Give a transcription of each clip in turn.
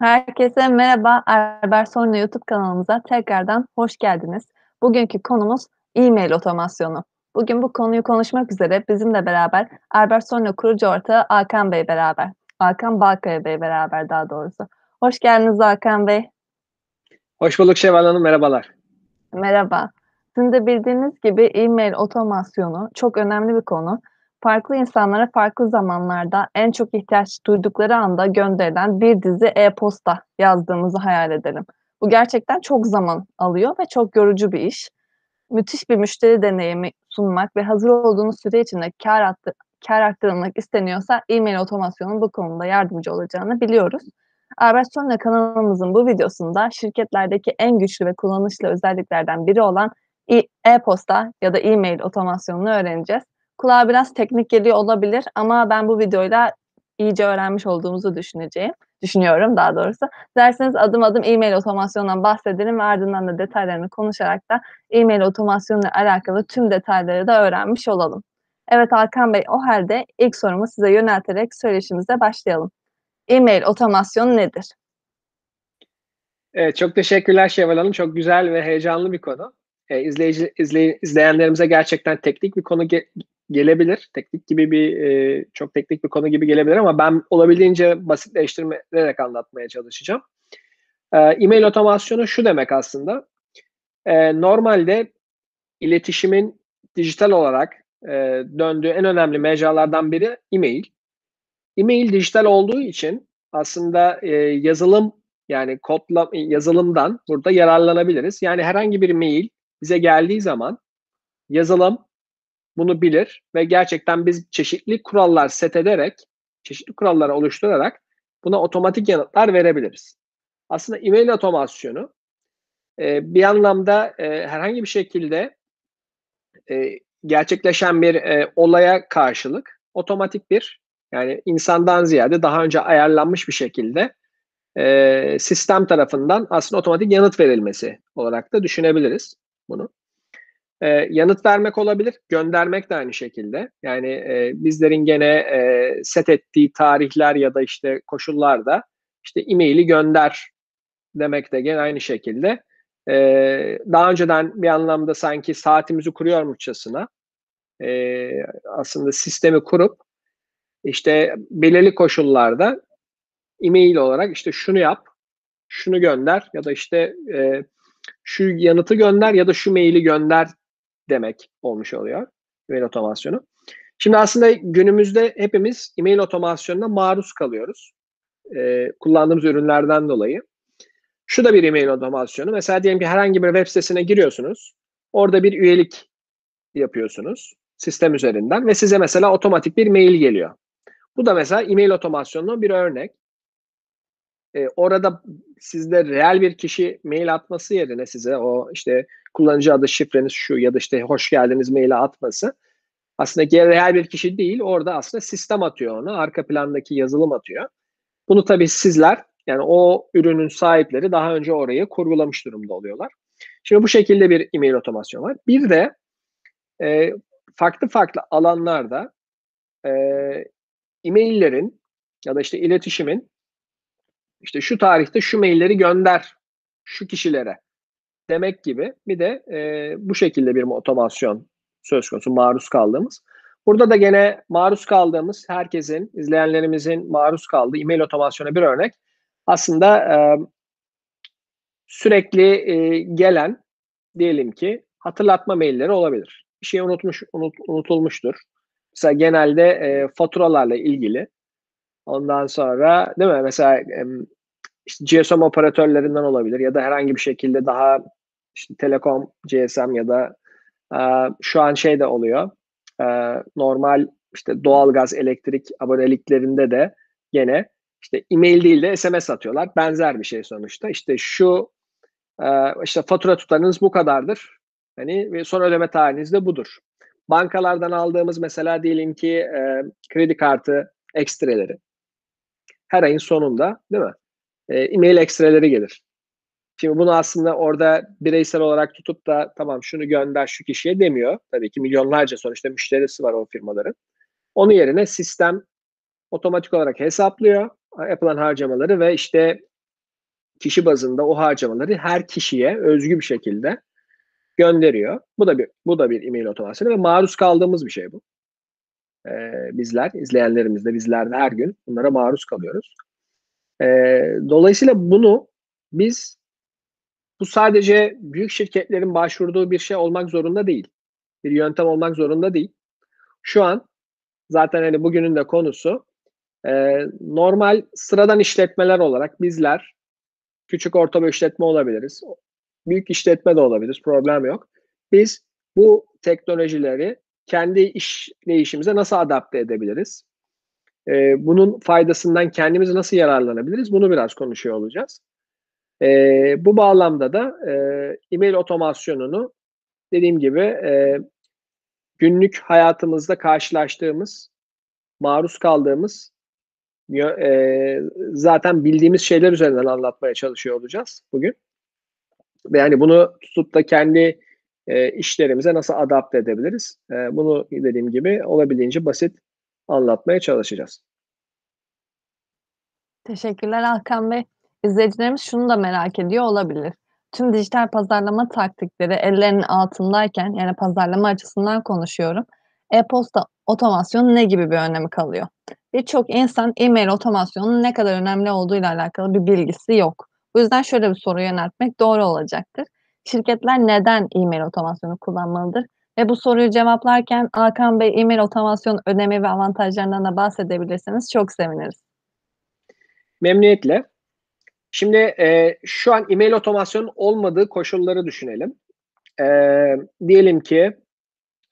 Herkese merhaba. Erber Sonra YouTube kanalımıza tekrardan hoş geldiniz. Bugünkü konumuz e-mail otomasyonu. Bugün bu konuyu konuşmak üzere bizimle beraber Erber Sonra kurucu ortağı Hakan Bey beraber. Hakan Balkaya Bey beraber daha doğrusu. Hoş geldiniz Hakan Bey. Hoş bulduk Şevval Hanım, merhabalar. Merhaba. Sizin de bildiğiniz gibi e-mail otomasyonu çok önemli bir konu. Farklı insanlara farklı zamanlarda en çok ihtiyaç duydukları anda gönderilen bir dizi e-posta yazdığımızı hayal edelim. Bu gerçekten çok zaman alıyor ve çok yorucu bir iş. Müthiş bir müşteri deneyimi sunmak ve hazır olduğunuz süre içinde kâr, attı, kâr arttırılmak isteniyorsa e-mail otomasyonun bu konuda yardımcı olacağını biliyoruz. Sonra kanalımızın bu videosunda şirketlerdeki en güçlü ve kullanışlı özelliklerden biri olan e-posta ya da e-mail otomasyonunu öğreneceğiz. Kulağa biraz teknik geliyor olabilir ama ben bu videoyla iyice öğrenmiş olduğumuzu düşüneceğim. Düşünüyorum daha doğrusu. Derseniz adım adım e-mail otomasyonundan bahsedelim ve ardından da detaylarını konuşarak da e-mail otomasyonla alakalı tüm detayları da öğrenmiş olalım. Evet Hakan Bey o halde ilk sorumu size yönelterek söyleşimize başlayalım. E-mail otomasyon nedir? Evet, çok teşekkürler Şevval Hanım. Çok güzel ve heyecanlı bir konu. E, izleyici, izley, izleyenlerimize gerçekten teknik bir konu ge- gelebilir. Teknik gibi bir, e, çok teknik bir konu gibi gelebilir ama ben olabildiğince basitleştirerek anlatmaya çalışacağım. E, e-mail otomasyonu şu demek aslında. E, normalde iletişimin dijital olarak e, döndüğü en önemli mecralardan biri e-mail. E-mail dijital olduğu için aslında e, yazılım yani kodla yazılımdan burada yararlanabiliriz. Yani herhangi bir mail bize geldiği zaman yazılım bunu bilir ve gerçekten biz çeşitli kurallar set ederek, çeşitli kuralları oluşturarak buna otomatik yanıtlar verebiliriz. Aslında e-mail otomasyonu e, bir anlamda e, herhangi bir şekilde e, gerçekleşen bir olaya karşılık otomatik bir yani insandan ziyade daha önce ayarlanmış bir şekilde sistem tarafından aslında otomatik yanıt verilmesi olarak da düşünebiliriz bunu. E, yanıt vermek olabilir, göndermek de aynı şekilde. Yani e, bizlerin gene e, set ettiği tarihler ya da işte koşullarda işte e-maili gönder demek de gene aynı şekilde. E, daha önceden bir anlamda sanki saatimizi kuruyormuşçasına e, aslında sistemi kurup işte belirli koşullarda e-mail olarak işte şunu yap, şunu gönder ya da işte e, şu yanıtı gönder ya da şu maili gönder demek olmuş oluyor e-mail otomasyonu. Şimdi aslında günümüzde hepimiz e-mail otomasyonuna maruz kalıyoruz. E, kullandığımız ürünlerden dolayı. Şu da bir e-mail otomasyonu. Mesela diyelim ki herhangi bir web sitesine giriyorsunuz. Orada bir üyelik yapıyorsunuz sistem üzerinden ve size mesela otomatik bir mail geliyor. Bu da mesela e-mail otomasyonunun bir örnek. Ee, orada sizde reel bir kişi mail atması yerine size o işte kullanıcı adı şifreniz şu ya da işte hoş geldiniz maili atması aslında reel bir kişi değil orada aslında sistem atıyor onu arka plandaki yazılım atıyor. Bunu tabii sizler yani o ürünün sahipleri daha önce orayı kurgulamış durumda oluyorlar. Şimdi bu şekilde bir e-mail otomasyon var. Bir de e, farklı farklı alanlarda e, e-maillerin ya da işte iletişimin işte şu tarihte şu mailleri gönder şu kişilere demek gibi bir de e, bu şekilde bir otomasyon söz konusu maruz kaldığımız. Burada da gene maruz kaldığımız herkesin, izleyenlerimizin maruz kaldığı e-mail otomasyona bir örnek. Aslında e, sürekli e, gelen diyelim ki hatırlatma mailleri olabilir. Bir şey unutmuş, unut, unutulmuştur. Mesela genelde e, faturalarla ilgili. Ondan sonra değil mi? Mesela e, işte GSM operatörlerinden olabilir ya da herhangi bir şekilde daha işte Telekom, GSM ya da e, şu an şey de oluyor. E, normal işte doğalgaz, elektrik aboneliklerinde de gene işte e-mail değil de SMS atıyorlar. Benzer bir şey sonuçta. İşte şu e, işte fatura tutarınız bu kadardır. Hani ve son ödeme tarihiniz de budur. Bankalardan aldığımız mesela diyelim ki e, kredi kartı ekstreleri. Her ayın sonunda değil mi? E, e-mail ekstreleri gelir. Şimdi bunu aslında orada bireysel olarak tutup da tamam şunu gönder şu kişiye demiyor. Tabii ki milyonlarca sonuçta müşterisi var o firmaların. Onun yerine sistem otomatik olarak hesaplıyor yapılan harcamaları ve işte kişi bazında o harcamaları her kişiye özgü bir şekilde gönderiyor. Bu da bir bu da bir e-mail otomasyonu ve maruz kaldığımız bir şey bu. Ee, bizler, izleyenlerimiz de bizler de her gün bunlara maruz kalıyoruz. Ee, dolayısıyla bunu biz bu sadece büyük şirketlerin başvurduğu bir şey olmak zorunda değil. Bir yöntem olmak zorunda değil. Şu an zaten hani bugünün de konusu e, normal sıradan işletmeler olarak bizler küçük orta bir işletme olabiliriz. Büyük işletme de olabilir. Problem yok. Biz bu teknolojileri kendi işleyişimize nasıl adapte edebiliriz? Ee, bunun faydasından kendimiz nasıl yararlanabiliriz? Bunu biraz konuşuyor olacağız. Ee, bu bağlamda da e, e-mail otomasyonunu dediğim gibi e, günlük hayatımızda karşılaştığımız, maruz kaldığımız e, zaten bildiğimiz şeyler üzerinden anlatmaya çalışıyor olacağız bugün. Yani bunu tutup da kendi e, işlerimize nasıl adapte edebiliriz? E, bunu dediğim gibi olabildiğince basit anlatmaya çalışacağız. Teşekkürler Hakan Bey. İzleyicilerimiz şunu da merak ediyor olabilir. Tüm dijital pazarlama taktikleri ellerinin altındayken yani pazarlama açısından konuşuyorum. E-posta otomasyonu ne gibi bir önemi kalıyor? Birçok insan e-mail otomasyonunun ne kadar önemli olduğuyla alakalı bir bilgisi yok. Bu yüzden şöyle bir soru yöneltmek doğru olacaktır. Şirketler neden e-mail otomasyonu kullanmalıdır? Ve bu soruyu cevaplarken Hakan Bey e-mail otomasyon önemi ve avantajlarından da bahsedebilirseniz çok seviniriz. Memnuniyetle. Şimdi e, şu an e-mail otomasyonun olmadığı koşulları düşünelim. E, diyelim ki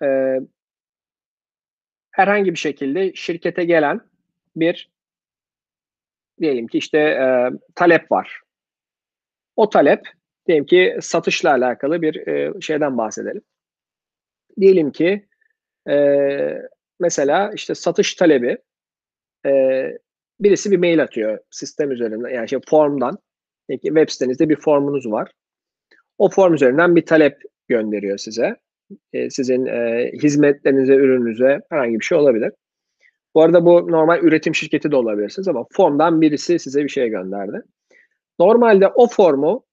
e, herhangi bir şekilde şirkete gelen bir diyelim ki işte e, talep var. O talep diyelim ki satışla alakalı bir e, şeyden bahsedelim. Diyelim ki e, mesela işte satış talebi e, birisi bir mail atıyor sistem üzerinden yani şey formdan web sitenizde bir formunuz var. O form üzerinden bir talep gönderiyor size. E, sizin e, hizmetlerinize, ürününüze herhangi bir şey olabilir. Bu arada bu normal üretim şirketi de olabilirsiniz ama formdan birisi size bir şey gönderdi. Normalde o formu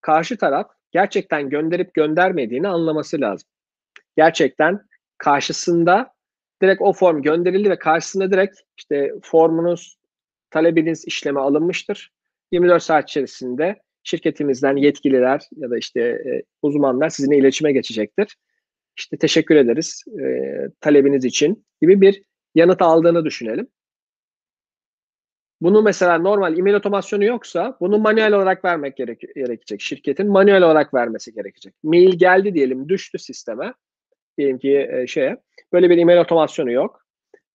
karşı taraf gerçekten gönderip göndermediğini anlaması lazım. Gerçekten karşısında direkt o form gönderildi ve karşısında direkt işte formunuz talebiniz işleme alınmıştır. 24 saat içerisinde şirketimizden yetkililer ya da işte e, uzmanlar sizinle iletişime geçecektir. İşte teşekkür ederiz e, talebiniz için gibi bir yanıt aldığını düşünelim. Bunu mesela normal e-mail otomasyonu yoksa bunu manuel olarak vermek gerek gerekecek. Şirketin manuel olarak vermesi gerekecek. Mail geldi diyelim düştü sisteme. Diyelim ki e, şeye böyle bir e-mail otomasyonu yok.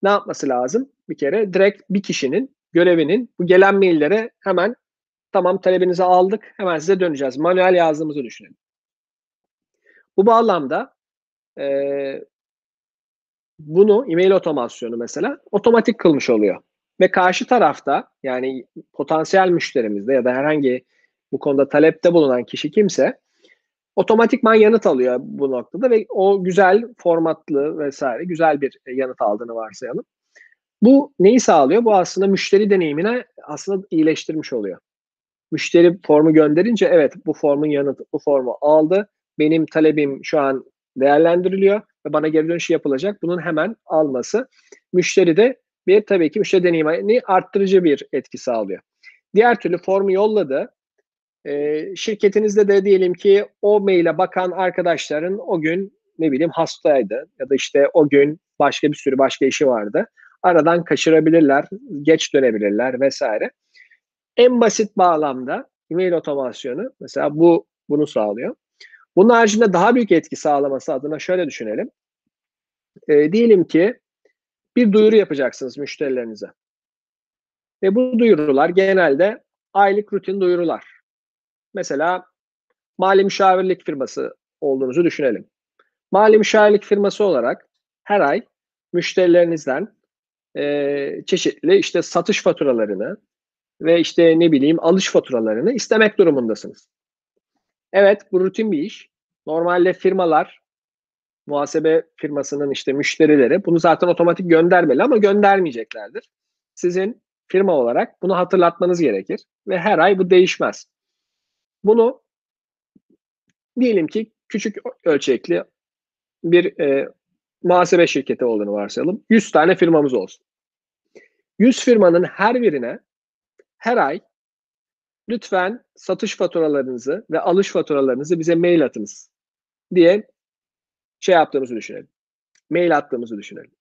Ne yapması lazım? Bir kere direkt bir kişinin görevinin bu gelen maillere hemen tamam talebinizi aldık hemen size döneceğiz. Manuel yazdığımızı düşünelim. Bu bağlamda e, bunu e-mail otomasyonu mesela otomatik kılmış oluyor. Ve karşı tarafta yani potansiyel müşterimizde ya da herhangi bu konuda talepte bulunan kişi kimse otomatikman yanıt alıyor bu noktada ve o güzel formatlı vesaire güzel bir yanıt aldığını varsayalım. Bu neyi sağlıyor? Bu aslında müşteri deneyimine aslında iyileştirmiş oluyor. Müşteri formu gönderince evet bu formun yanıtı bu formu aldı. Benim talebim şu an değerlendiriliyor ve bana geri dönüş yapılacak. Bunun hemen alması müşteri de bir tabii ki müşteri deneyimini arttırıcı bir etki sağlıyor. Diğer türlü formu yolladı. E, şirketinizde de diyelim ki o maile bakan arkadaşların o gün ne bileyim hastaydı ya da işte o gün başka bir sürü başka işi vardı. Aradan kaçırabilirler, geç dönebilirler vesaire. En basit bağlamda e-mail otomasyonu mesela bu bunu sağlıyor. Bunun haricinde daha büyük etki sağlaması adına şöyle düşünelim. E, diyelim ki bir duyuru yapacaksınız müşterilerinize. Ve bu duyurular genelde aylık rutin duyurular. Mesela mali müşavirlik firması olduğunuzu düşünelim. Mali müşavirlik firması olarak her ay müşterilerinizden e, çeşitli işte satış faturalarını ve işte ne bileyim alış faturalarını istemek durumundasınız. Evet bu rutin bir iş. Normalde firmalar muhasebe firmasının işte müşterileri bunu zaten otomatik göndermeli ama göndermeyeceklerdir. Sizin firma olarak bunu hatırlatmanız gerekir ve her ay bu değişmez. Bunu diyelim ki küçük ölçekli bir e, muhasebe şirketi olduğunu varsayalım. 100 tane firmamız olsun. 100 firmanın her birine her ay lütfen satış faturalarınızı ve alış faturalarınızı bize mail atınız diye şey yaptığımızı düşünelim. Mail attığımızı düşünelim.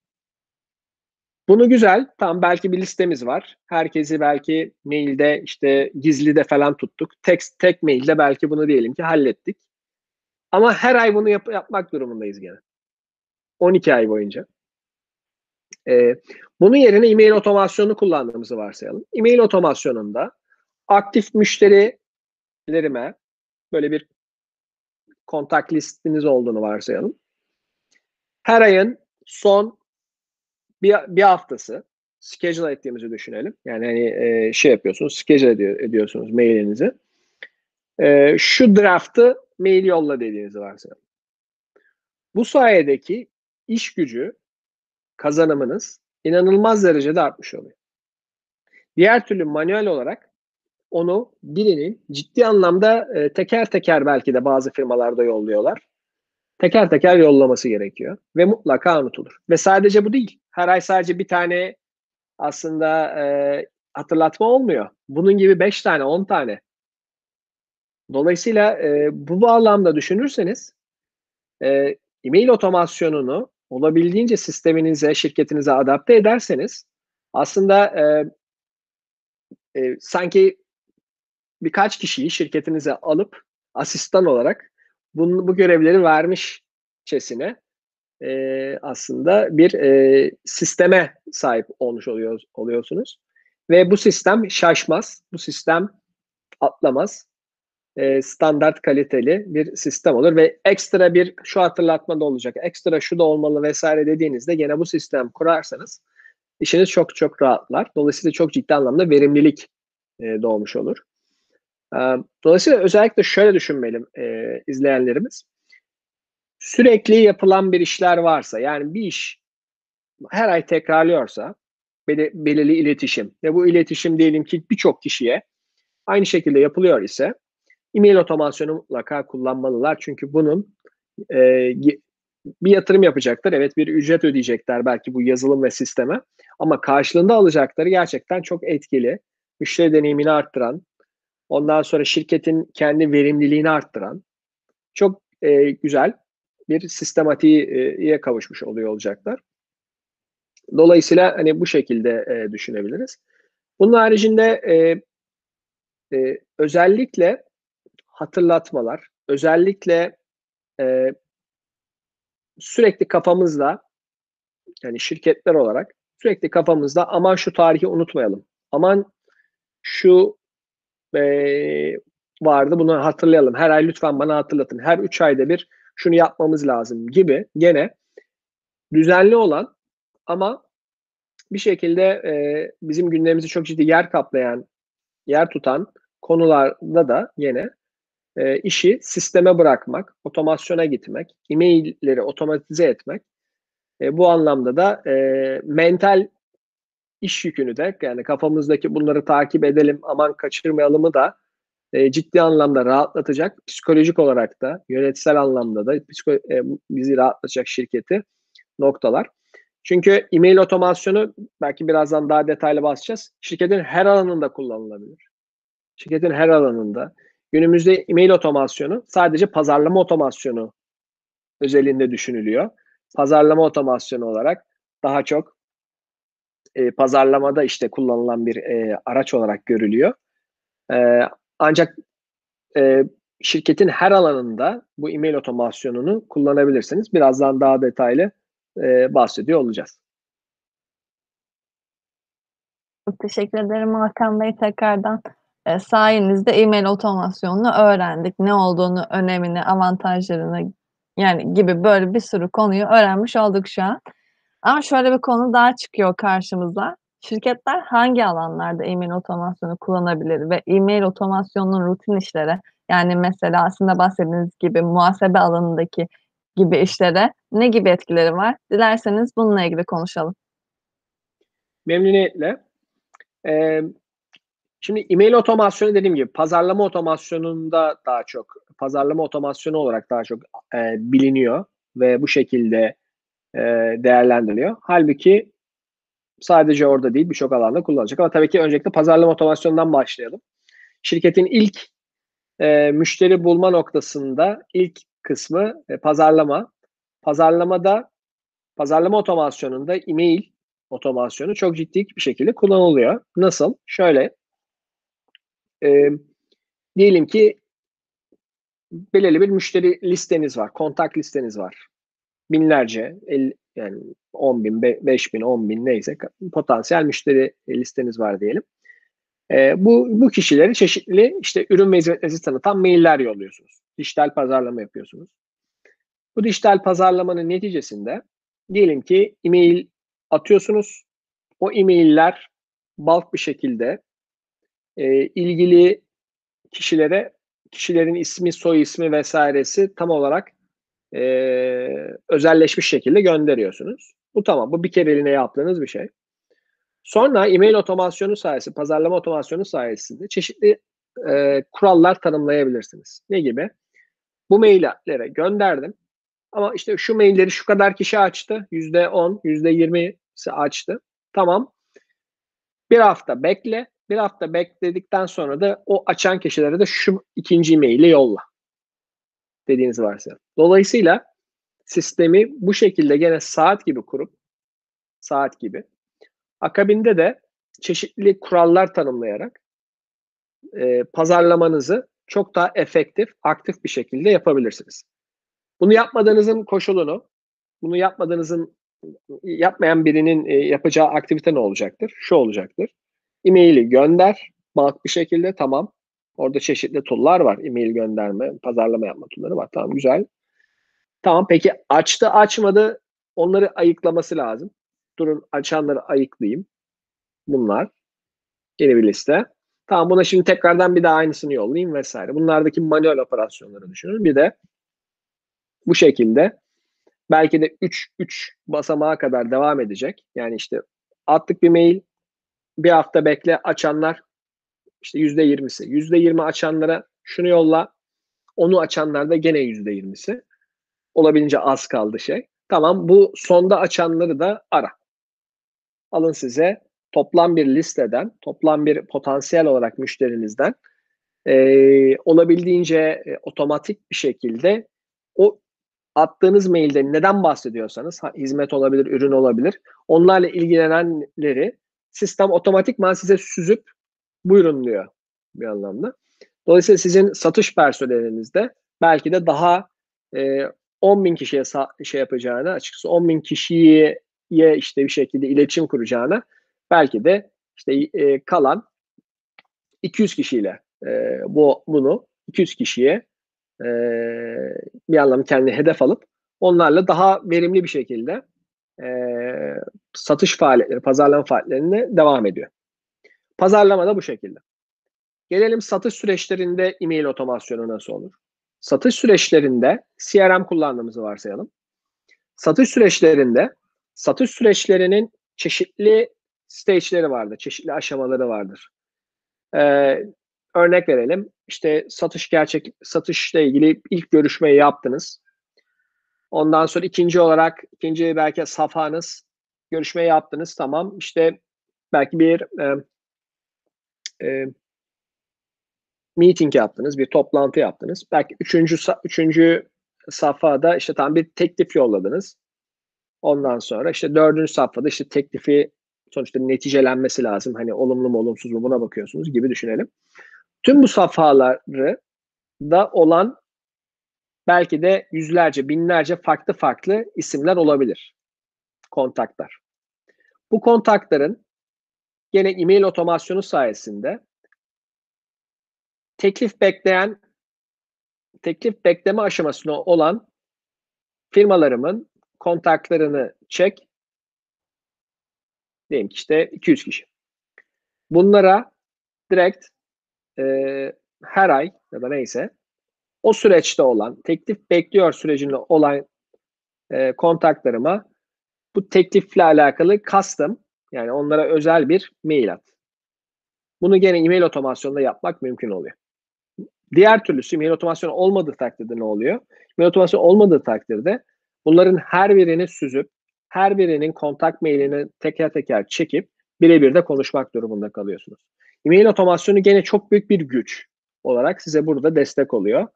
Bunu güzel. Tam belki bir listemiz var. Herkesi belki mailde işte gizli de falan tuttuk. Tek, tek mailde belki bunu diyelim ki hallettik. Ama her ay bunu yap- yapmak durumundayız gene. 12 ay boyunca. Ee, bunun yerine e-mail otomasyonu kullandığımızı varsayalım. E-mail otomasyonunda aktif müşterilerime böyle bir kontak listiniz olduğunu varsayalım. Her ayın son bir, bir haftası schedule ettiğimizi düşünelim. Yani hani e, şey yapıyorsunuz, schedule ediyor, ediyorsunuz mailinizi. E, şu draft'ı mail yolla dediğinizi varsayalım. Bu sayedeki iş gücü kazanımınız inanılmaz derecede artmış oluyor. Diğer türlü manuel olarak onu birinin ciddi anlamda e, teker teker belki de bazı firmalarda yolluyorlar. Teker teker yollaması gerekiyor ve mutlaka unutulur. Ve sadece bu değil. Her ay sadece bir tane aslında e, hatırlatma olmuyor. Bunun gibi 5 tane, 10 tane. Dolayısıyla e, bu bağlamda düşünürseniz e, e-mail otomasyonunu olabildiğince sisteminize, şirketinize adapte ederseniz aslında e, e, sanki birkaç kişiyi şirketinize alıp asistan olarak bunu, bu görevleri vermişçesine e, aslında bir e, sisteme sahip olmuş oluyor, oluyorsunuz. Ve bu sistem şaşmaz, bu sistem atlamaz. E, standart kaliteli bir sistem olur ve ekstra bir şu hatırlatma da olacak, ekstra şu da olmalı vesaire dediğinizde gene bu sistem kurarsanız işiniz çok çok rahatlar. Dolayısıyla çok ciddi anlamda verimlilik e, doğmuş olur. E, dolayısıyla özellikle şöyle düşünmeli e, izleyenlerimiz. Sürekli yapılan bir işler varsa yani bir iş her ay tekrarlıyorsa belirli iletişim ve bu iletişim diyelim ki birçok kişiye aynı şekilde yapılıyor ise e-mail otomasyonu mutlaka kullanmalılar. Çünkü bunun e, bir yatırım yapacaklar. Evet bir ücret ödeyecekler belki bu yazılım ve sisteme. Ama karşılığında alacakları gerçekten çok etkili. Müşteri deneyimini arttıran, ondan sonra şirketin kendi verimliliğini arttıran çok e, güzel bir sistematiğe kavuşmuş oluyor olacaklar. Dolayısıyla hani bu şekilde e, düşünebiliriz. Bunun haricinde e, e, özellikle hatırlatmalar, özellikle e, sürekli kafamızda yani şirketler olarak sürekli kafamızda aman şu tarihi unutmayalım. Aman şu e, vardı bunu hatırlayalım. Her ay lütfen bana hatırlatın. Her üç ayda bir şunu yapmamız lazım gibi gene düzenli olan ama bir şekilde e, bizim gündemimizi çok ciddi yer kaplayan, yer tutan konularda da yine e, işi sisteme bırakmak, otomasyona gitmek, e-mailleri otomatize etmek e, bu anlamda da e, mental iş yükünü de yani kafamızdaki bunları takip edelim aman kaçırmayalımı da e, ciddi anlamda rahatlatacak psikolojik olarak da yönetsel anlamda da psiko, e, bizi rahatlatacak şirketi noktalar. Çünkü e-mail otomasyonu belki birazdan daha detaylı basacağız. Şirketin her alanında kullanılabilir. Şirketin her alanında. Günümüzde e-mail otomasyonu sadece pazarlama otomasyonu özelinde düşünülüyor. Pazarlama otomasyonu olarak daha çok e, pazarlamada işte kullanılan bir e, araç olarak görülüyor. E, ancak e, şirketin her alanında bu e-mail otomasyonunu kullanabilirsiniz. Birazdan daha detaylı e, bahsediyor olacağız. Çok teşekkür ederim Hakan Bey tekrardan. E, sayenizde e-mail otomasyonunu öğrendik. Ne olduğunu, önemini, avantajlarını yani gibi böyle bir sürü konuyu öğrenmiş olduk şu an. Ama şöyle bir konu daha çıkıyor karşımıza. Şirketler hangi alanlarda e-mail otomasyonu kullanabilir ve e-mail otomasyonunun rutin işlere yani mesela aslında bahsettiğiniz gibi muhasebe alanındaki gibi işlere ne gibi etkileri var? Dilerseniz bununla ilgili konuşalım. Memnuniyetle. Ee, şimdi e-mail otomasyonu dediğim gibi pazarlama otomasyonunda daha çok pazarlama otomasyonu olarak daha çok e, biliniyor ve bu şekilde e, değerlendiriliyor. Halbuki sadece orada değil birçok alanda kullanılacak ama tabii ki öncelikle pazarlama otomasyonundan başlayalım. Şirketin ilk e, müşteri bulma noktasında ilk kısmı e, pazarlama. Pazarlamada pazarlama otomasyonunda e-mail otomasyonu çok ciddi bir şekilde kullanılıyor. Nasıl? Şöyle e, diyelim ki belirli bir müşteri listeniz var, kontak listeniz var. Binlerce, yani 10 bin, 5 bin, 10 bin neyse potansiyel müşteri listeniz var diyelim. E, bu, bu kişileri çeşitli işte ürün ve hizmetlerinizi tanıtan mailler yolluyorsunuz. Dijital pazarlama yapıyorsunuz. Bu dijital pazarlamanın neticesinde diyelim ki e-mail atıyorsunuz. O e-mailler bulk bir şekilde e, ilgili kişilere kişilerin ismi, soy ismi vesairesi tam olarak e, özelleşmiş şekilde gönderiyorsunuz. Bu tamam. Bu bir kereliğine yaptığınız bir şey. Sonra e-mail otomasyonu sayesinde, pazarlama otomasyonu sayesinde çeşitli e, kurallar tanımlayabilirsiniz. Ne gibi? Bu maillere gönderdim. Ama işte şu mailleri şu kadar kişi açtı. Yüzde on, yüzde yirmisi açtı. Tamam. Bir hafta bekle. Bir hafta bekledikten sonra da o açan kişilere de şu ikinci maili yolla. Dediğiniz varsa. Dolayısıyla sistemi bu şekilde gene saat gibi kurup saat gibi akabinde de çeşitli kurallar tanımlayarak e, pazarlamanızı çok daha efektif, aktif bir şekilde yapabilirsiniz. Bunu yapmadığınızın koşulunu, bunu yapmadığınızın yapmayan birinin e, yapacağı aktivite ne olacaktır? Şu olacaktır. E-maili gönder, bank bir şekilde tamam. Orada çeşitli tool'lar var. E-mail gönderme, pazarlama yapma tool'ları var. Tamam güzel. Tamam peki açtı açmadı onları ayıklaması lazım. Durun açanları ayıklayayım. Bunlar. Yeni bir liste. Tamam buna şimdi tekrardan bir daha aynısını yollayayım vesaire. Bunlardaki manuel operasyonları düşünün. Bir de bu şekilde belki de 3 3 basamağa kadar devam edecek. Yani işte attık bir mail bir hafta bekle açanlar işte yüzde yirmisi. Yüzde yirmi açanlara şunu yolla. Onu açanlar da gene yüzde yirmisi. Olabildiğince az kaldı şey. Tamam bu sonda açanları da ara. Alın size toplam bir listeden, toplam bir potansiyel olarak müşterinizden e, olabildiğince e, otomatik bir şekilde o attığınız mailde neden bahsediyorsanız, hizmet olabilir, ürün olabilir, onlarla ilgilenenleri sistem otomatikman size süzüp buyurun diyor bir anlamda. Dolayısıyla sizin satış personelinizde belki de daha e, 10 bin kişiye şey yapacağına, açıkçası 10 bin kişiye işte bir şekilde iletişim kuracağına belki de işte e, kalan 200 kişiyle e, bu bunu 200 kişiye e, bir anlamda kendi hedef alıp onlarla daha verimli bir şekilde e, satış faaliyetleri, pazarlama faaliyetlerine devam ediyor. Pazarlama da bu şekilde. Gelelim satış süreçlerinde e-mail otomasyonu nasıl olur? Satış süreçlerinde CRM kullandığımızı varsayalım. Satış süreçlerinde satış süreçlerinin çeşitli stage'leri vardır, çeşitli aşamaları vardır. Ee, örnek verelim. İşte satış gerçek satışla ilgili ilk görüşmeyi yaptınız. Ondan sonra ikinci olarak ikinci belki safhanız görüşmeyi yaptınız. Tamam. İşte belki bir e, e, meeting yaptınız, bir toplantı yaptınız. Belki üçüncü üçüncü safhada işte tam bir teklif yolladınız. Ondan sonra işte dördüncü safhada işte teklifi sonuçta neticelenmesi lazım. Hani olumlu mu olumsuz mu buna bakıyorsunuz gibi düşünelim. Tüm bu safhaları da olan belki de yüzlerce, binlerce farklı farklı isimler olabilir. Kontaklar. Bu kontakların gene e-mail otomasyonu sayesinde teklif bekleyen teklif bekleme aşamasında olan firmalarımın kontaklarını çek. Diyelim ki işte 200 kişi. Bunlara direkt e, her ay ya da neyse o süreçte olan teklif bekliyor sürecinde olan e, kontaklarıma bu teklifle alakalı custom yani onlara özel bir mail at. Bunu gene e-mail yapmak mümkün oluyor. Diğer türlüsü e-mail otomasyonu olmadığı takdirde ne oluyor? E-mail otomasyon olmadığı takdirde bunların her birini süzüp her birinin kontak mailini teker teker çekip birebir de konuşmak durumunda kalıyorsunuz. E-mail otomasyonu gene çok büyük bir güç olarak size burada destek oluyor.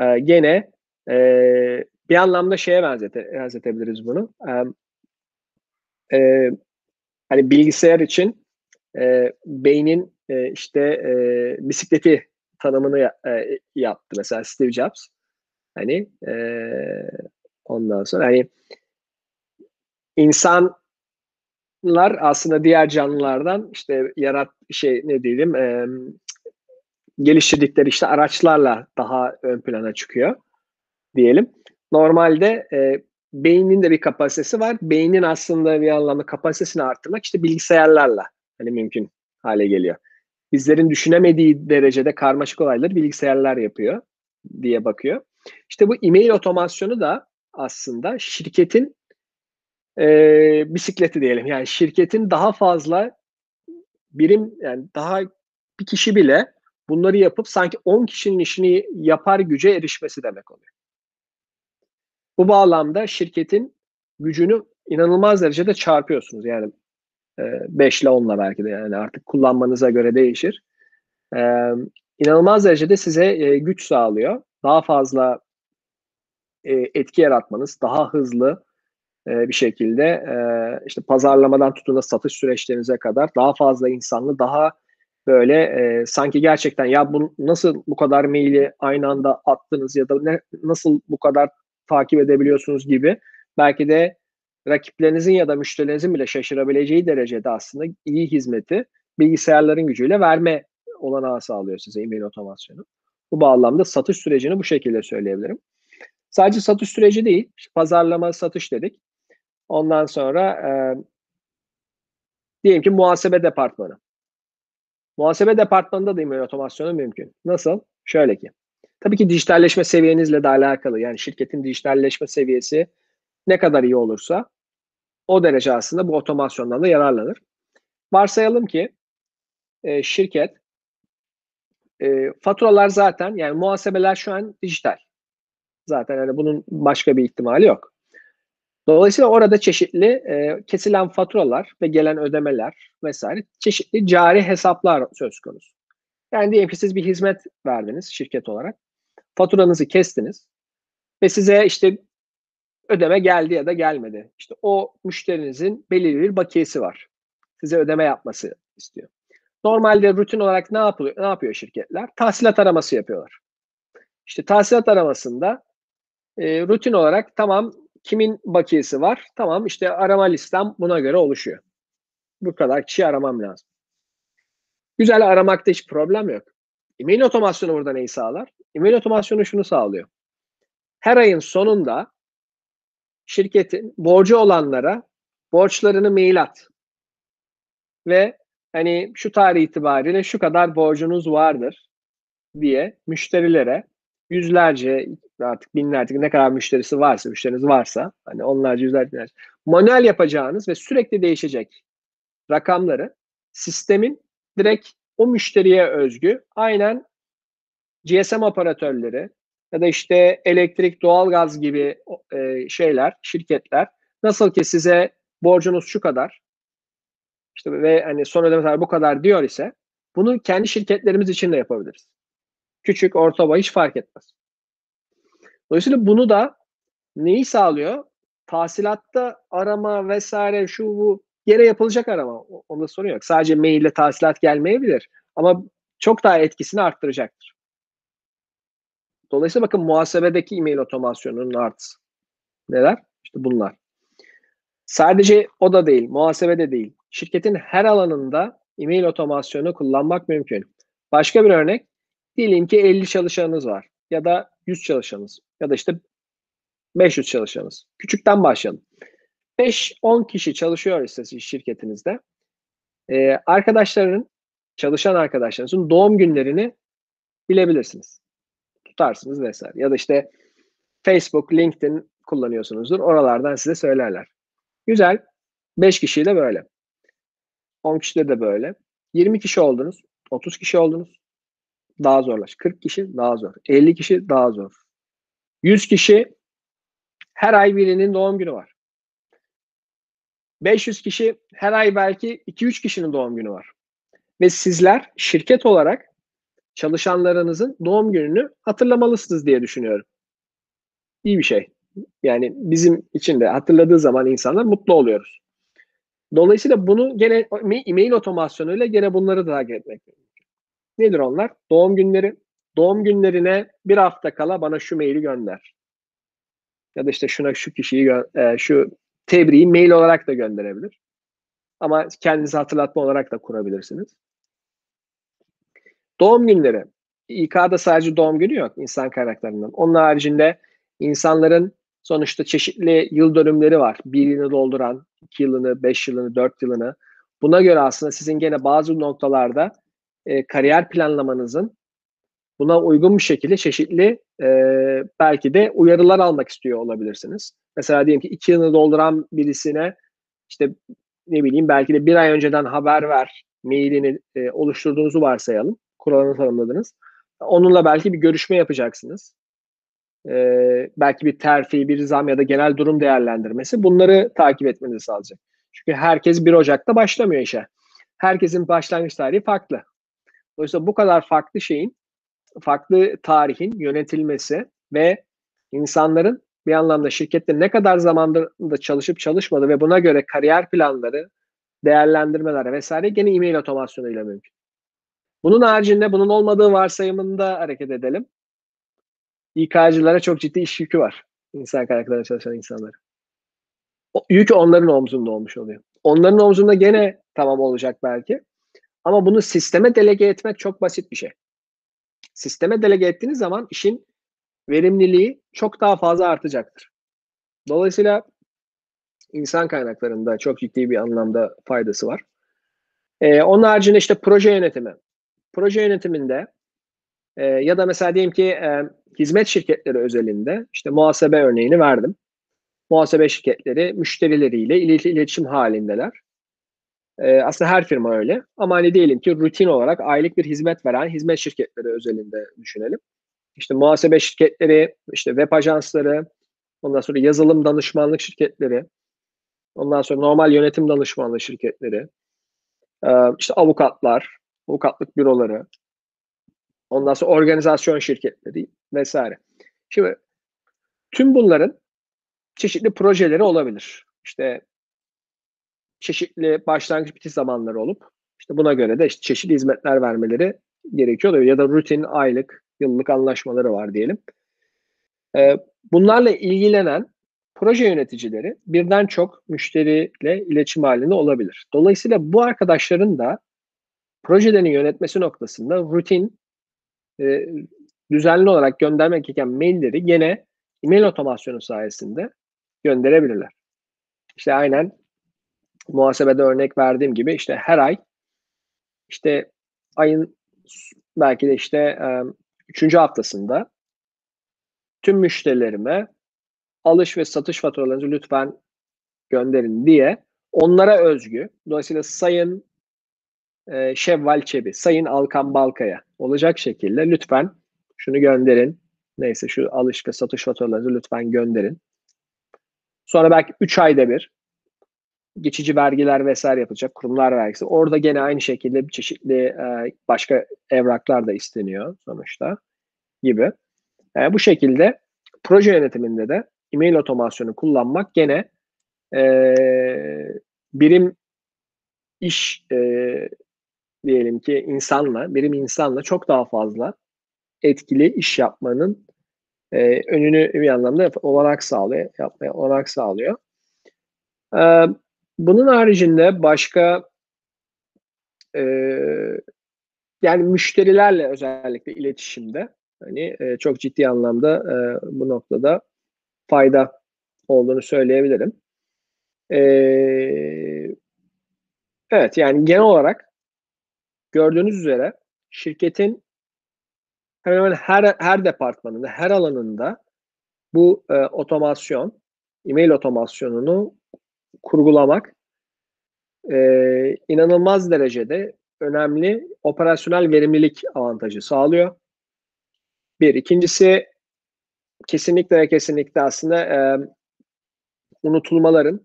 Ee, gene e, bir anlamda şeye benzete, benzetebiliriz bunu. Ee, e, hani bilgisayar için e, beynin e, işte e, bisikleti tanımını e, yaptı mesela Steve Jobs. Hani e, ondan sonra hani insanlar aslında diğer canlılardan işte yarat şey ne diyelim e, geliştirdikleri işte araçlarla daha ön plana çıkıyor diyelim. Normalde e, beynin de bir kapasitesi var. Beynin aslında bir anlamda kapasitesini arttırmak işte bilgisayarlarla hani mümkün hale geliyor. Bizlerin düşünemediği derecede karmaşık olayları bilgisayarlar yapıyor diye bakıyor. İşte bu e-mail otomasyonu da aslında şirketin e, bisikleti diyelim. Yani şirketin daha fazla birim yani daha bir kişi bile bunları yapıp sanki 10 kişinin işini yapar güce erişmesi demek oluyor. Bu bağlamda şirketin gücünü inanılmaz derecede çarpıyorsunuz. Yani 5 ile 10'la belki de yani artık kullanmanıza göre değişir. E, inanılmaz derecede size e, güç sağlıyor. Daha fazla e, etki yaratmanız, daha hızlı bir şekilde işte pazarlamadan tutun da satış süreçlerinize kadar daha fazla insanlı, daha böyle sanki gerçekten ya bu nasıl bu kadar maili aynı anda attınız ya da ne, nasıl bu kadar takip edebiliyorsunuz gibi belki de rakiplerinizin ya da müşterilerinizin bile şaşırabileceği derecede aslında iyi hizmeti bilgisayarların gücüyle verme olanağı sağlıyor size e-mail otomasyonu. Bu bağlamda satış sürecini bu şekilde söyleyebilirim. Sadece satış süreci değil, pazarlama, satış dedik. Ondan sonra e, diyelim ki muhasebe departmanı. Muhasebe departmanında da e-mail otomasyonu mümkün. Nasıl? Şöyle ki. Tabii ki dijitalleşme seviyenizle de alakalı. Yani şirketin dijitalleşme seviyesi ne kadar iyi olursa o derece aslında bu otomasyondan da yararlanır. Varsayalım ki e, şirket e, faturalar zaten yani muhasebeler şu an dijital. Zaten hani bunun başka bir ihtimali yok. Dolayısıyla orada çeşitli e, kesilen faturalar ve gelen ödemeler vesaire çeşitli cari hesaplar söz konusu. Yani diyelim ki siz bir hizmet verdiniz şirket olarak. Faturanızı kestiniz ve size işte ödeme geldi ya da gelmedi. İşte o müşterinizin belirli bir bakiyesi var. Size ödeme yapması istiyor. Normalde rutin olarak ne yapıyor? Ne yapıyor şirketler? Tahsilat araması yapıyorlar. İşte tahsilat aramasında e, rutin olarak tamam kimin bakiyesi var? Tamam işte arama listem buna göre oluşuyor. Bu kadar kişi aramam lazım. Güzel aramakta hiç problem yok. E-mail otomasyonu burada neyi sağlar? E-mail otomasyonu şunu sağlıyor. Her ayın sonunda şirketin borcu olanlara borçlarını mail at. Ve hani şu tarih itibariyle şu kadar borcunuz vardır diye müşterilere yüzlerce artık binlerce ne kadar müşterisi varsa müşteriniz varsa hani onlarca yüzlerce binlerce manuel yapacağınız ve sürekli değişecek rakamları sistemin direkt o müşteriye özgü aynen GSM operatörleri ya da işte elektrik, doğalgaz gibi e, şeyler, şirketler nasıl ki size borcunuz şu kadar işte ve hani son ödeme bu kadar diyor ise bunu kendi şirketlerimiz için de yapabiliriz. Küçük, orta boy hiç fark etmez. Dolayısıyla bunu da neyi sağlıyor? Tahsilatta arama vesaire şu bu yere yapılacak arama. Onda sorun yok. Sadece maille tahsilat gelmeyebilir. Ama çok daha etkisini arttıracaktır. Dolayısıyla bakın muhasebedeki e-mail otomasyonunun artısı. Neler? İşte bunlar. Sadece o da değil, muhasebede değil. Şirketin her alanında e-mail otomasyonu kullanmak mümkün. Başka bir örnek, diyelim ki 50 çalışanınız var ya da 100 çalışanınız ya da işte 500 çalışanınız. Küçükten başlayalım. 5-10 kişi çalışıyor ise şirketinizde e, arkadaşların, çalışan arkadaşlarınızın doğum günlerini bilebilirsiniz tutarsınız vesaire. Ya da işte Facebook, LinkedIn kullanıyorsunuzdur. Oralardan size söylerler. Güzel. 5 kişiyle böyle. 10 kişide de böyle. 20 kişi oldunuz. 30 kişi oldunuz. Daha zorlaş. 40 kişi daha zor. 50 kişi daha zor. 100 kişi her ay birinin doğum günü var. 500 kişi her ay belki 2-3 kişinin doğum günü var. Ve sizler şirket olarak çalışanlarınızın doğum gününü hatırlamalısınız diye düşünüyorum. İyi bir şey. Yani bizim için de hatırladığı zaman insanlar mutlu oluyoruz. Dolayısıyla bunu gene e-mail otomasyonuyla gene bunları takip etmek. Nedir onlar? Doğum günleri. Doğum günlerine bir hafta kala bana şu maili gönder. Ya da işte şuna şu kişiyi e, şu tebriği mail olarak da gönderebilir. Ama kendinizi hatırlatma olarak da kurabilirsiniz. Doğum günleri. İK'da sadece doğum günü yok insan kaynaklarından. Onun haricinde insanların sonuçta çeşitli yıl dönümleri var. Bir yılını dolduran, iki yılını, beş yılını, dört yılını. Buna göre aslında sizin gene bazı noktalarda e, kariyer planlamanızın buna uygun bir şekilde çeşitli e, belki de uyarılar almak istiyor olabilirsiniz. Mesela diyelim ki iki yılını dolduran birisine işte ne bileyim belki de bir ay önceden haber ver mailini e, oluşturduğunuzu varsayalım. Kuralını tanımladınız. Onunla belki bir görüşme yapacaksınız. Ee, belki bir terfi, bir zam ya da genel durum değerlendirmesi bunları takip etmenizi sağlayacak. Çünkü herkes 1 Ocak'ta başlamıyor işe. Herkesin başlangıç tarihi farklı. Dolayısıyla bu kadar farklı şeyin, farklı tarihin yönetilmesi ve insanların bir anlamda şirkette ne kadar zamandır da çalışıp çalışmadı ve buna göre kariyer planları, değerlendirmeler vesaire gene e-mail otomasyonuyla mümkün. Bunun haricinde bunun olmadığı varsayımında hareket edelim. İK'cılara çok ciddi iş yükü var. İnsan kaynaklarına çalışan insanlara. O, yük onların omzunda olmuş oluyor. Onların omzunda gene tamam olacak belki. Ama bunu sisteme delege etmek çok basit bir şey. Sisteme delege ettiğiniz zaman işin verimliliği çok daha fazla artacaktır. Dolayısıyla insan kaynaklarında çok ciddi bir anlamda faydası var. Ee, onun haricinde işte proje yönetimi. Proje yönetiminde e, ya da mesela diyelim ki e, hizmet şirketleri özelinde işte muhasebe örneğini verdim. Muhasebe şirketleri müşterileriyle iletişim halindeler. Ee, aslında her firma öyle. Ama hani diyelim ki rutin olarak aylık bir hizmet veren hizmet şirketleri özelinde düşünelim. İşte muhasebe şirketleri, işte web ajansları, ondan sonra yazılım danışmanlık şirketleri, ondan sonra normal yönetim danışmanlığı şirketleri, işte avukatlar, avukatlık büroları, ondan sonra organizasyon şirketleri vesaire. Şimdi tüm bunların çeşitli projeleri olabilir. İşte çeşitli başlangıç bitiş zamanları olup işte buna göre de işte çeşitli hizmetler vermeleri gerekiyor ya da rutin aylık, yıllık anlaşmaları var diyelim. Ee, bunlarla ilgilenen proje yöneticileri birden çok müşteriyle iletişim halinde olabilir. Dolayısıyla bu arkadaşların da projelerini yönetmesi noktasında rutin e, düzenli olarak göndermek gereken mailleri gene e-mail otomasyonu sayesinde gönderebilirler. İşte aynen muhasebede örnek verdiğim gibi işte her ay işte ayın belki de işte üçüncü haftasında tüm müşterilerime alış ve satış faturalarınızı lütfen gönderin diye onlara özgü. Dolayısıyla Sayın e, Şevval Çebi, Sayın Alkan Balkaya olacak şekilde lütfen şunu gönderin. Neyse şu alış ve satış faturalarınızı lütfen gönderin. Sonra belki 3 ayda bir geçici vergiler vesaire yapılacak kurumlar vergisi. Orada gene aynı şekilde bir çeşitli e, başka evraklar da isteniyor sonuçta gibi. E, bu şekilde proje yönetiminde de e-mail otomasyonu kullanmak gene e, birim iş e, diyelim ki insanla, birim insanla çok daha fazla etkili iş yapmanın e, önünü bir anlamda olarak sağlıyor, yapmaya olarak sağlıyor. E, bunun haricinde başka e, yani müşterilerle özellikle iletişimde hani e, çok ciddi anlamda e, bu noktada fayda olduğunu söyleyebilirim. E, evet yani genel olarak gördüğünüz üzere şirketin hemen hemen her, her departmanında, her alanında bu e, otomasyon, e-mail otomasyonunu kurgulamak e, inanılmaz derecede önemli operasyonel verimlilik avantajı sağlıyor. Bir. ikincisi kesinlikle ve kesinlikle aslında e, unutulmaların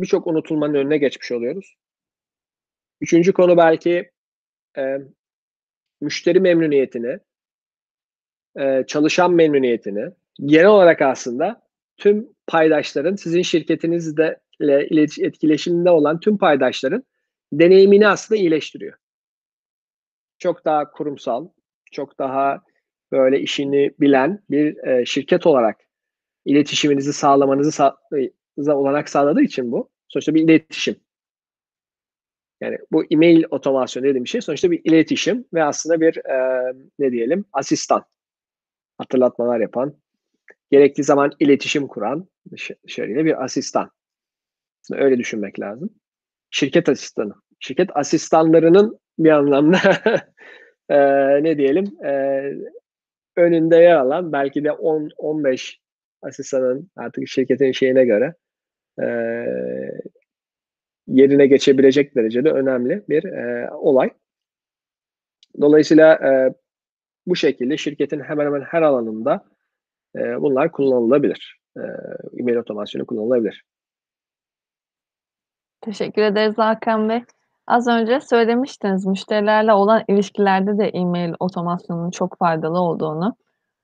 birçok unutulmanın önüne geçmiş oluyoruz. Üçüncü konu belki e, müşteri memnuniyetini, e, çalışan memnuniyetini, genel olarak aslında tüm paydaşların sizin şirketinizle etkileşiminde olan tüm paydaşların deneyimini aslında iyileştiriyor. Çok daha kurumsal, çok daha böyle işini bilen bir e, şirket olarak iletişiminizi sağlamanızı sağ, olanak sağladığı için bu. Sonuçta bir iletişim. Yani bu e-mail otomasyon dediğim şey sonuçta bir iletişim ve aslında bir e, ne diyelim asistan. Hatırlatmalar yapan, gerektiği zaman iletişim kuran dışarıyla bir asistan. Aslında öyle düşünmek lazım. Şirket asistanı. Şirket asistanlarının bir anlamda e, ne diyelim e, önünde yer alan belki de 10-15 asistanın artık şirketin şeyine göre e, yerine geçebilecek derecede önemli bir e, olay. Dolayısıyla e, bu şekilde şirketin hemen hemen her alanında e, bunlar kullanılabilir. E-mail otomasyonu kullanılabilir. Teşekkür ederiz Hakan Bey. Az önce söylemiştiniz müşterilerle olan ilişkilerde de e-mail otomasyonunun çok faydalı olduğunu.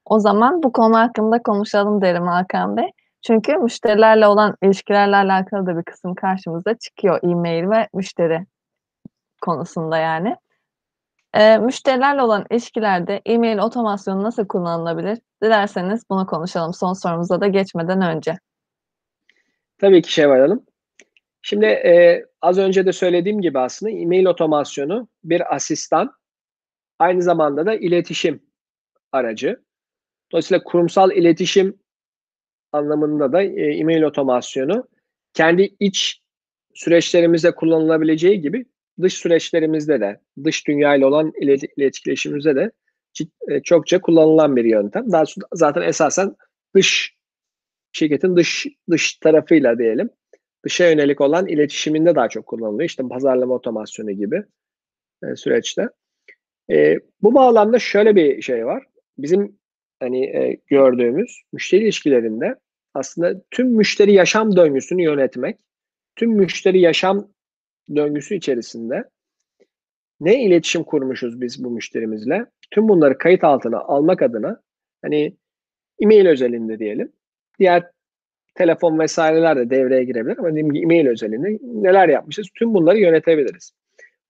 O zaman bu konu hakkında konuşalım derim Hakan Bey. Çünkü müşterilerle olan ilişkilerle alakalı da bir kısım karşımıza çıkıyor e-mail ve müşteri konusunda yani. Eee, müşterilerle olan ilişkilerde e-mail otomasyonu nasıl kullanılabilir? Dilerseniz bunu konuşalım son sorumuza da geçmeden önce. Tabii ki Şevval Hanım. Şimdi e, az önce de söylediğim gibi aslında e-mail otomasyonu bir asistan, aynı zamanda da iletişim aracı. Dolayısıyla kurumsal iletişim anlamında da e, e-mail otomasyonu kendi iç süreçlerimizde kullanılabileceği gibi dış süreçlerimizde de, dış dünya ile olan iletişimimizde de e, çokça kullanılan bir yöntem. Daha zaten esasen dış şirketin dış dış tarafıyla diyelim dışa yönelik olan iletişiminde daha çok kullanılıyor. İşte pazarlama otomasyonu gibi e, süreçte. E, bu bağlamda şöyle bir şey var. Bizim hani e, gördüğümüz müşteri ilişkilerinde aslında tüm müşteri yaşam döngüsünü yönetmek, tüm müşteri yaşam döngüsü içerisinde ne iletişim kurmuşuz biz bu müşterimizle? Tüm bunları kayıt altına almak adına hani e-mail özelinde diyelim. Diğer telefon vesaireler de devreye girebilir ama dediğim gibi e-mail özelinde neler yapmışız? Tüm bunları yönetebiliriz.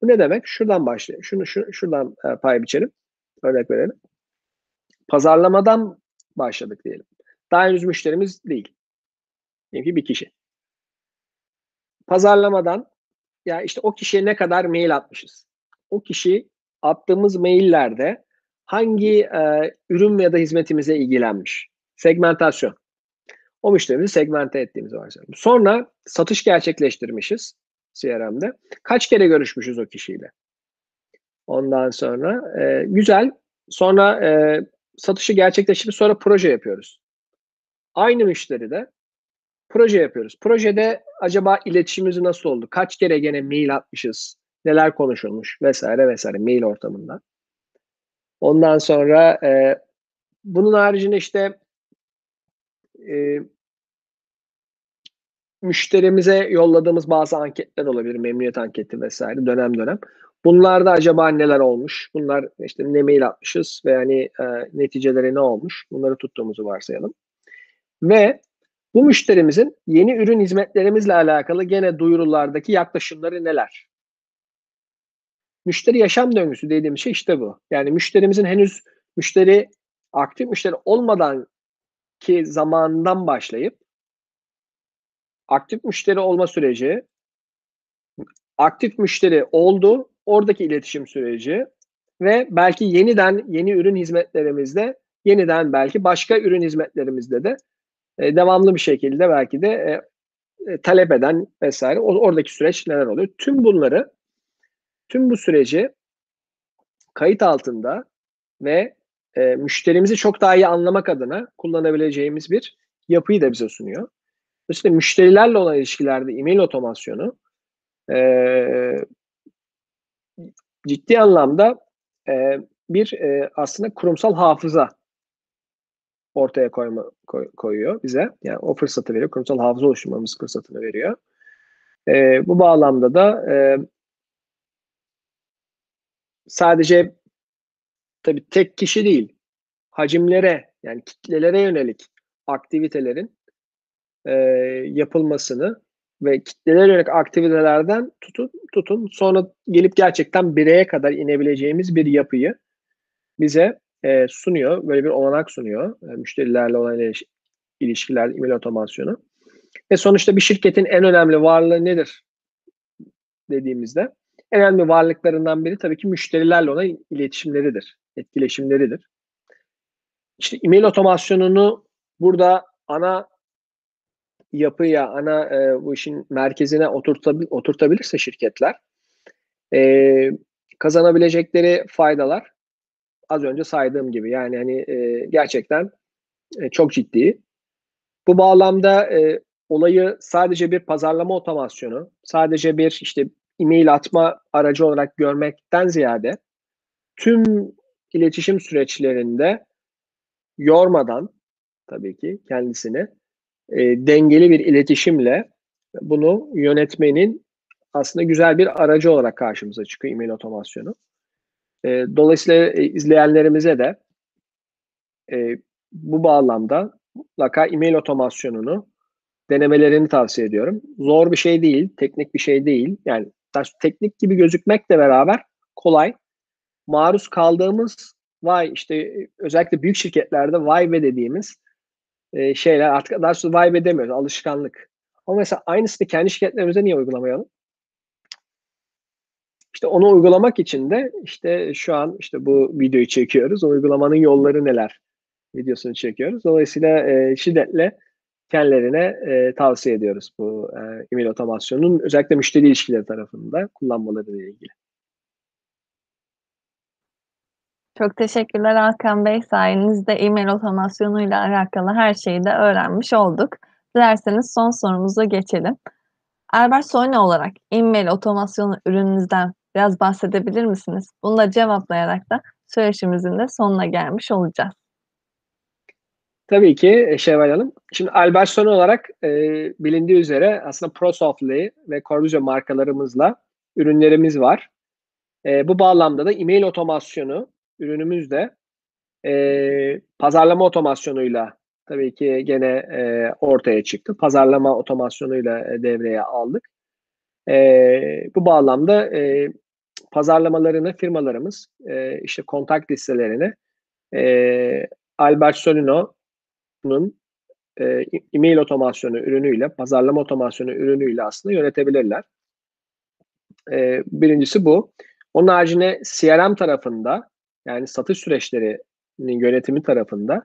Bu ne demek? Şuradan başlayalım. Şunu şu, şuradan e, pay biçelim. Örnek verelim. Pazarlamadan başladık diyelim. Daha henüz müşterimiz değil. Diyelim ki bir kişi. Pazarlamadan ya işte o kişiye ne kadar mail atmışız? O kişi attığımız maillerde hangi e, ürün ya da hizmetimize ilgilenmiş? Segmentasyon. O müşterimizi segmente ettiğimizi varsayalım. Sonra satış gerçekleştirmişiz CRM'de. Kaç kere görüşmüşüz o kişiyle? Ondan sonra e, güzel. Sonra e, satışı gerçekleştirip sonra proje yapıyoruz. Aynı müşteri de proje yapıyoruz. Projede acaba iletişimimiz nasıl oldu? Kaç kere gene mail atmışız? Neler konuşulmuş? Vesaire vesaire mail ortamında. Ondan sonra e, bunun haricinde işte e, müşterimize yolladığımız bazı anketler olabilir. Memnuniyet anketi vesaire dönem dönem. Bunlarda acaba neler olmuş? Bunlar işte ne mail atmışız ve hani e, neticeleri ne olmuş? Bunları tuttuğumuzu varsayalım. Ve bu müşterimizin yeni ürün hizmetlerimizle alakalı gene duyurulardaki yaklaşımları neler? Müşteri yaşam döngüsü dediğim şey işte bu. Yani müşterimizin henüz müşteri aktif müşteri olmadan ki zamandan başlayıp aktif müşteri olma süreci, aktif müşteri oldu, oradaki iletişim süreci ve belki yeniden yeni ürün hizmetlerimizde, yeniden belki başka ürün hizmetlerimizde de e, devamlı bir şekilde belki de e, e, talep eden vesaire oradaki süreç neler oluyor? Tüm bunları, tüm bu süreci kayıt altında ve e, müşterimizi çok daha iyi anlamak adına kullanabileceğimiz bir yapıyı da bize sunuyor. Dolayısıyla müşterilerle olan ilişkilerde e-mail otomasyonu e, ciddi anlamda e, bir e, aslında kurumsal hafıza ortaya koyma, koy, koyuyor bize. Yani o fırsatı veriyor. Kurumsal hafıza oluşturmamız fırsatını veriyor. E, bu bağlamda da e, sadece tabii tek kişi değil, hacimlere yani kitlelere yönelik aktivitelerin e, yapılmasını ve kitlelere yönelik aktivitelerden tutun, tutun sonra gelip gerçekten bireye kadar inebileceğimiz bir yapıyı bize e, sunuyor. Böyle bir olanak sunuyor. E, müşterilerle olan ilişkiler, email otomasyonu. Ve sonuçta bir şirketin en önemli varlığı nedir dediğimizde en önemli varlıklarından biri tabii ki müşterilerle olan iletişimleridir, etkileşimleridir. İşte email otomasyonunu burada ana yapıya, ana e, bu işin merkezine oturtabil, oturtabilirse şirketler e, kazanabilecekleri faydalar az önce saydığım gibi yani hani e, gerçekten e, çok ciddi. Bu bağlamda e, olayı sadece bir pazarlama otomasyonu, sadece bir işte e-mail atma aracı olarak görmekten ziyade tüm iletişim süreçlerinde yormadan tabii ki kendisini e, dengeli bir iletişimle bunu yönetmenin aslında güzel bir aracı olarak karşımıza çıkıyor e-mail otomasyonu. E, dolayısıyla e, izleyenlerimize de e, bu bağlamda mutlaka e-mail otomasyonunu denemelerini tavsiye ediyorum. Zor bir şey değil, teknik bir şey değil. Yani teknik gibi gözükmekle beraber kolay. Maruz kaldığımız vay işte özellikle büyük şirketlerde vay be dediğimiz e, şeyler artık daha sonra vay be demiyoruz. Alışkanlık. Ama mesela aynısını kendi şirketlerimize niye uygulamayalım? İşte onu uygulamak için de işte şu an işte bu videoyu çekiyoruz. O uygulamanın yolları neler videosunu çekiyoruz. Dolayısıyla e, şiddetle kendilerine e, tavsiye ediyoruz bu e, email otomasyonun özellikle müşteri ilişkileri tarafında kullanmaları ile ilgili. Çok teşekkürler Hakan Bey. Sayenizde e-mail otomasyonuyla alakalı her şeyi de öğrenmiş olduk. Dilerseniz son sorumuza geçelim. Albert Soyne olarak e-mail otomasyonu ürününüzden biraz bahsedebilir misiniz? Bunu da cevaplayarak da söyleşimizin de sonuna gelmiş olacağız. Tabii ki e, Şevval Hanım. Şimdi Alberson olarak e, bilindiği üzere aslında ProSoftly ve Corvusio markalarımızla ürünlerimiz var. E, bu bağlamda da e-mail otomasyonu ürünümüz de e, pazarlama otomasyonuyla tabii ki gene e, ortaya çıktı. Pazarlama otomasyonuyla e, devreye aldık. E, bu bağlamda e, pazarlamalarını firmalarımız e, işte kontak listelerini e, Albert Solino bunun e, e-mail otomasyonu ürünüyle, pazarlama otomasyonu ürünüyle aslında yönetebilirler. E, birincisi bu. Onun haricinde CRM tarafında yani satış süreçlerinin yönetimi tarafında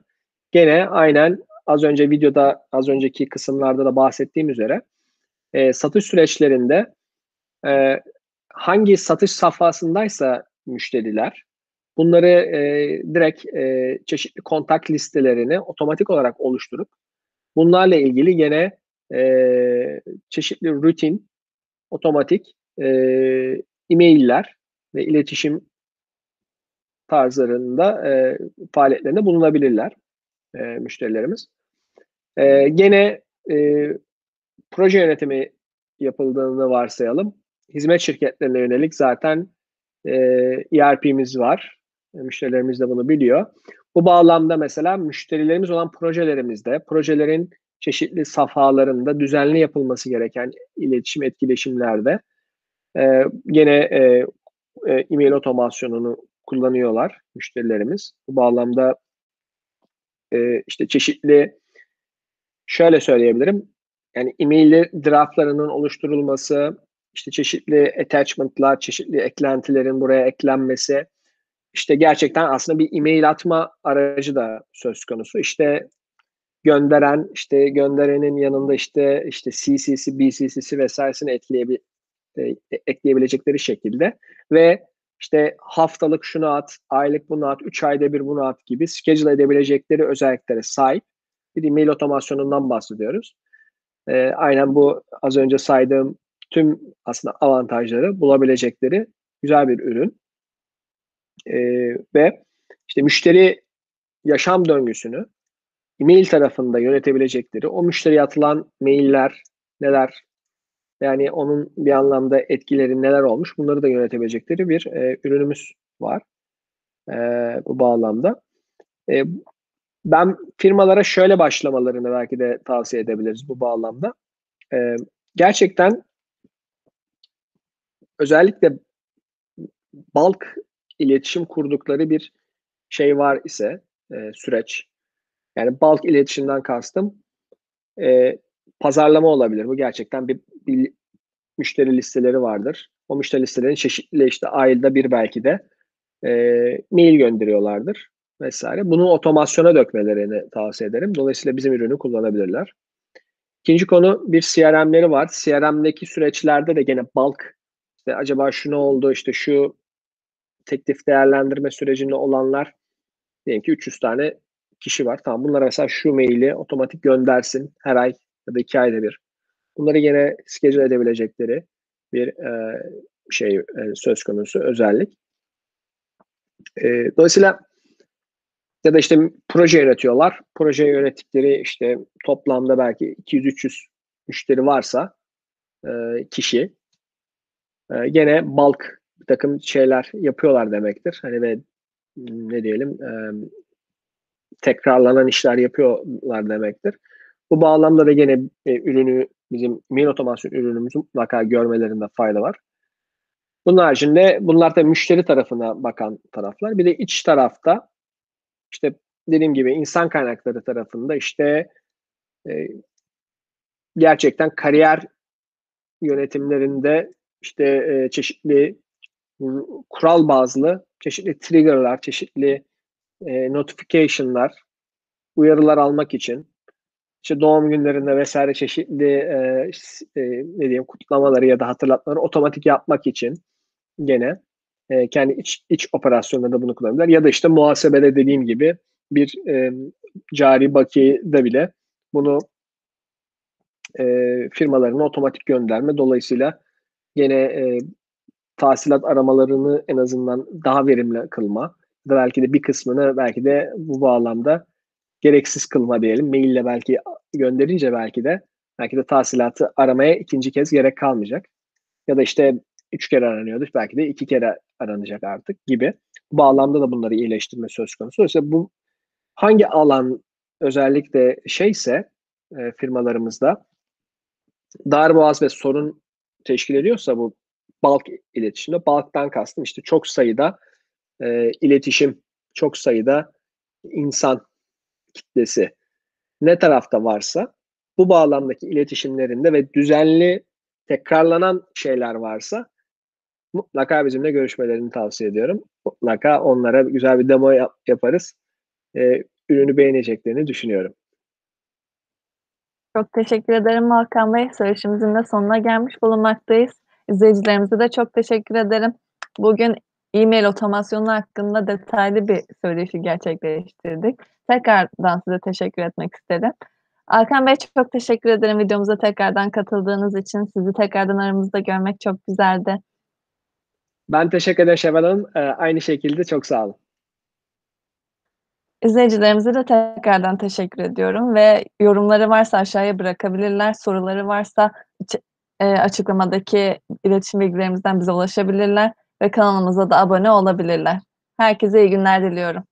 gene aynen az önce videoda az önceki kısımlarda da bahsettiğim üzere e, satış süreçlerinde e, hangi satış safhasındaysa müşteriler Bunları e, direkt e, çeşitli kontak listelerini otomatik olarak oluşturup bunlarla ilgili gene e, çeşitli rutin, otomatik e, e-mailler ve iletişim tarzlarında e, faaliyetlerinde bulunabilirler e, müşterilerimiz. E, gene e, proje yönetimi yapıldığını varsayalım. Hizmet şirketlerine yönelik zaten e, ERP'miz var. Müşterilerimiz de bunu biliyor. Bu bağlamda mesela müşterilerimiz olan projelerimizde, projelerin çeşitli safhalarında düzenli yapılması gereken iletişim etkileşimlerde e, gene e, e, e-mail otomasyonunu kullanıyorlar müşterilerimiz. Bu bağlamda e, işte çeşitli şöyle söyleyebilirim. Yani e-mail draftlarının oluşturulması, işte çeşitli attachment'lar, çeşitli eklentilerin buraya eklenmesi, işte gerçekten aslında bir e-mail atma aracı da söz konusu. İşte gönderen, işte gönderenin yanında işte işte CC'si, BCC'si vesairesini etkileyebil e, ekleyebilecekleri şekilde ve işte haftalık şunu at, aylık bunu at, 3 ayda bir bunu at gibi schedule edebilecekleri özelliklere sahip bir e-mail otomasyonundan bahsediyoruz. E, aynen bu az önce saydığım tüm aslında avantajları bulabilecekleri güzel bir ürün. E, ve işte müşteri yaşam döngüsünü e-mail tarafında yönetebilecekleri, o müşteriye atılan mailler neler, yani onun bir anlamda etkileri neler olmuş bunları da yönetebilecekleri bir e, ürünümüz var e, bu bağlamda. E, ben firmalara şöyle başlamalarını belki de tavsiye edebiliriz bu bağlamda. E, gerçekten özellikle bulk iletişim kurdukları bir şey var ise e, süreç. Yani bulk iletişimden kastım e, pazarlama olabilir. Bu gerçekten bir müşteri listeleri vardır. O müşteri listelerin çeşitli işte ayda bir belki de e, mail gönderiyorlardır vesaire. Bunu otomasyona dökmelerini tavsiye ederim. Dolayısıyla bizim ürünü kullanabilirler. İkinci konu bir CRM'leri var. CRM'deki süreçlerde de gene bulk işte acaba şu ne oldu işte şu teklif değerlendirme sürecinde olanlar diyelim ki 300 tane kişi var. Tamam bunlara mesela şu maili otomatik göndersin her ay ya da iki ayda bir. Bunları yine schedule edebilecekleri bir e, şey e, söz konusu özellik. E, dolayısıyla ya da işte proje yönetiyorlar. Proje yönettikleri işte toplamda belki 200-300 müşteri varsa e, kişi e, gene bulk bir takım şeyler yapıyorlar demektir. Hani ve ne diyelim e, tekrarlanan işler yapıyorlar demektir. Bu bağlamda da gene e, ürünü bizim mail otomasyon ürünümüzü mutlaka görmelerinde fayda var. Bunun haricinde bunlar da müşteri tarafına bakan taraflar. Bir de iç tarafta işte dediğim gibi insan kaynakları tarafında işte e, gerçekten kariyer yönetimlerinde işte e, çeşitli kural bazlı çeşitli triggerlar, çeşitli e, notification'lar, uyarılar almak için işte doğum günlerinde vesaire çeşitli e, e, ne diyeyim kutlamaları ya da hatırlatmaları otomatik yapmak için gene e, kendi iç, iç operasyonlarında bunu kullanabilirler. Ya da işte muhasebede dediğim gibi bir e, cari bakiyede bile bunu e, firmalarına otomatik gönderme. Dolayısıyla gene e, tahsilat aramalarını en azından daha verimli kılma da belki de bir kısmını belki de bu bağlamda gereksiz kılma diyelim. Maille belki gönderince belki de belki de tahsilatı aramaya ikinci kez gerek kalmayacak. Ya da işte üç kere aranıyordu. Belki de iki kere aranacak artık gibi. Bu bağlamda da bunları iyileştirme söz konusu. Dolayısıyla bu hangi alan özellikle şeyse e, firmalarımızda darboğaz ve sorun teşkil ediyorsa bu bulk iletişimde bulk'tan kastım işte çok sayıda e, iletişim, çok sayıda insan kitlesi ne tarafta varsa bu bağlamdaki iletişimlerinde ve düzenli tekrarlanan şeyler varsa mutlaka bizimle görüşmelerini tavsiye ediyorum. Mutlaka onlara güzel bir demo yap- yaparız. Ee, ürünü beğeneceklerini düşünüyorum. Çok teşekkür ederim Hakan Bey. Söyleşimizin de sonuna gelmiş bulunmaktayız. İzleyicilerimize de çok teşekkür ederim. Bugün e-mail otomasyonu hakkında detaylı bir söyleşi gerçekleştirdik. Tekrardan size teşekkür etmek istedim. Hakan Bey çok teşekkür ederim videomuza tekrardan katıldığınız için. Sizi tekrardan aramızda görmek çok güzeldi. Ben teşekkür ederim Şevval Hanım. Ee, aynı şekilde çok sağ olun. İzleyicilerimize de tekrardan teşekkür ediyorum ve yorumları varsa aşağıya bırakabilirler. Soruları varsa e, açıklamadaki iletişim bilgilerimizden bize ulaşabilirler ve kanalımıza da abone olabilirler. Herkese iyi günler diliyorum.